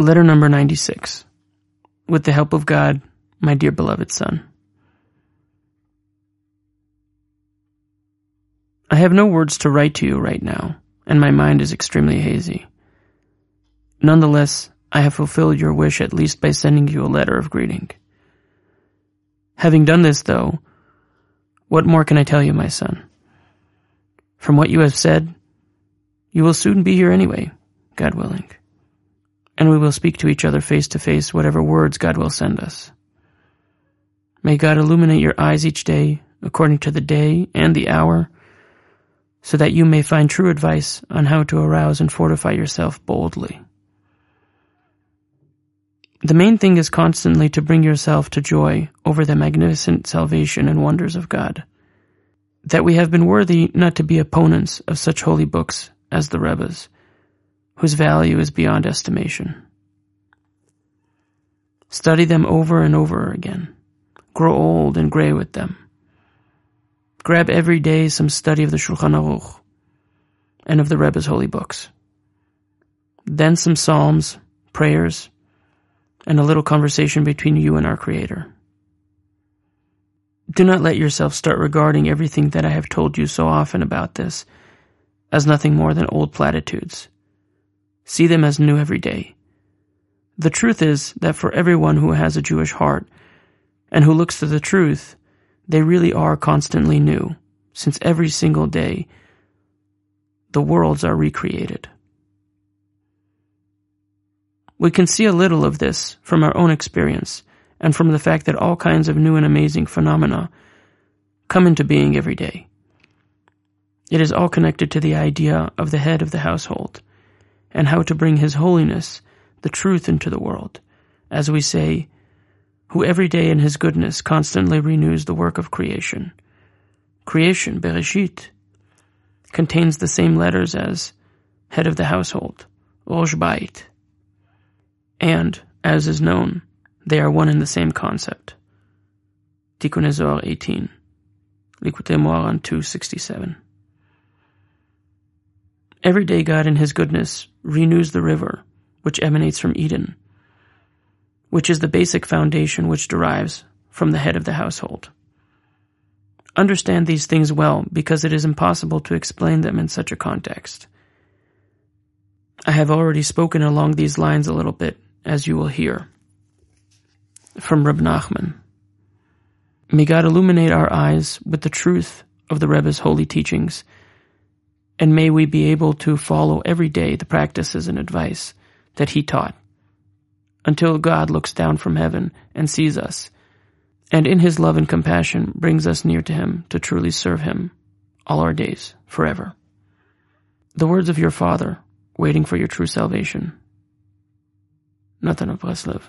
Letter number 96. With the help of God, my dear beloved son. I have no words to write to you right now, and my mind is extremely hazy. Nonetheless, I have fulfilled your wish at least by sending you a letter of greeting. Having done this, though, what more can I tell you, my son? From what you have said, you will soon be here anyway, God willing. And we will speak to each other face to face whatever words God will send us. May God illuminate your eyes each day according to the day and the hour so that you may find true advice on how to arouse and fortify yourself boldly. The main thing is constantly to bring yourself to joy over the magnificent salvation and wonders of God. That we have been worthy not to be opponents of such holy books as the Rebbe's, whose value is beyond estimation. Study them over and over again. Grow old and gray with them. Grab every day some study of the Shulchan Aruch and of the Rebbe's holy books. Then some psalms, prayers, and a little conversation between you and our Creator. Do not let yourself start regarding everything that I have told you so often about this as nothing more than old platitudes. See them as new every day. The truth is that for everyone who has a Jewish heart and who looks to the truth, they really are constantly new, since every single day the worlds are recreated. We can see a little of this from our own experience and from the fact that all kinds of new and amazing phenomena come into being every day. It is all connected to the idea of the head of the household and how to bring His holiness, the truth into the world, as we say, who every day in his goodness constantly renews the work of creation. Creation, Bereshit, contains the same letters as head of the household, Rosh Bait. And, as is known, they are one and the same concept. Tikkun Zohar 18, Likutei Moharan 267. Every day God in His goodness renews the river, which emanates from Eden, which is the basic foundation which derives from the head of the household. Understand these things well because it is impossible to explain them in such a context. I have already spoken along these lines a little bit, as you will hear. From Reb Nachman. May God illuminate our eyes with the truth of the Rebbe's holy teachings, and may we be able to follow every day the practices and advice that he taught until God looks down from heaven and sees us, and in his love and compassion brings us near to him to truly serve him all our days forever. The words of your Father, waiting for your true salvation. Natan of Breslev.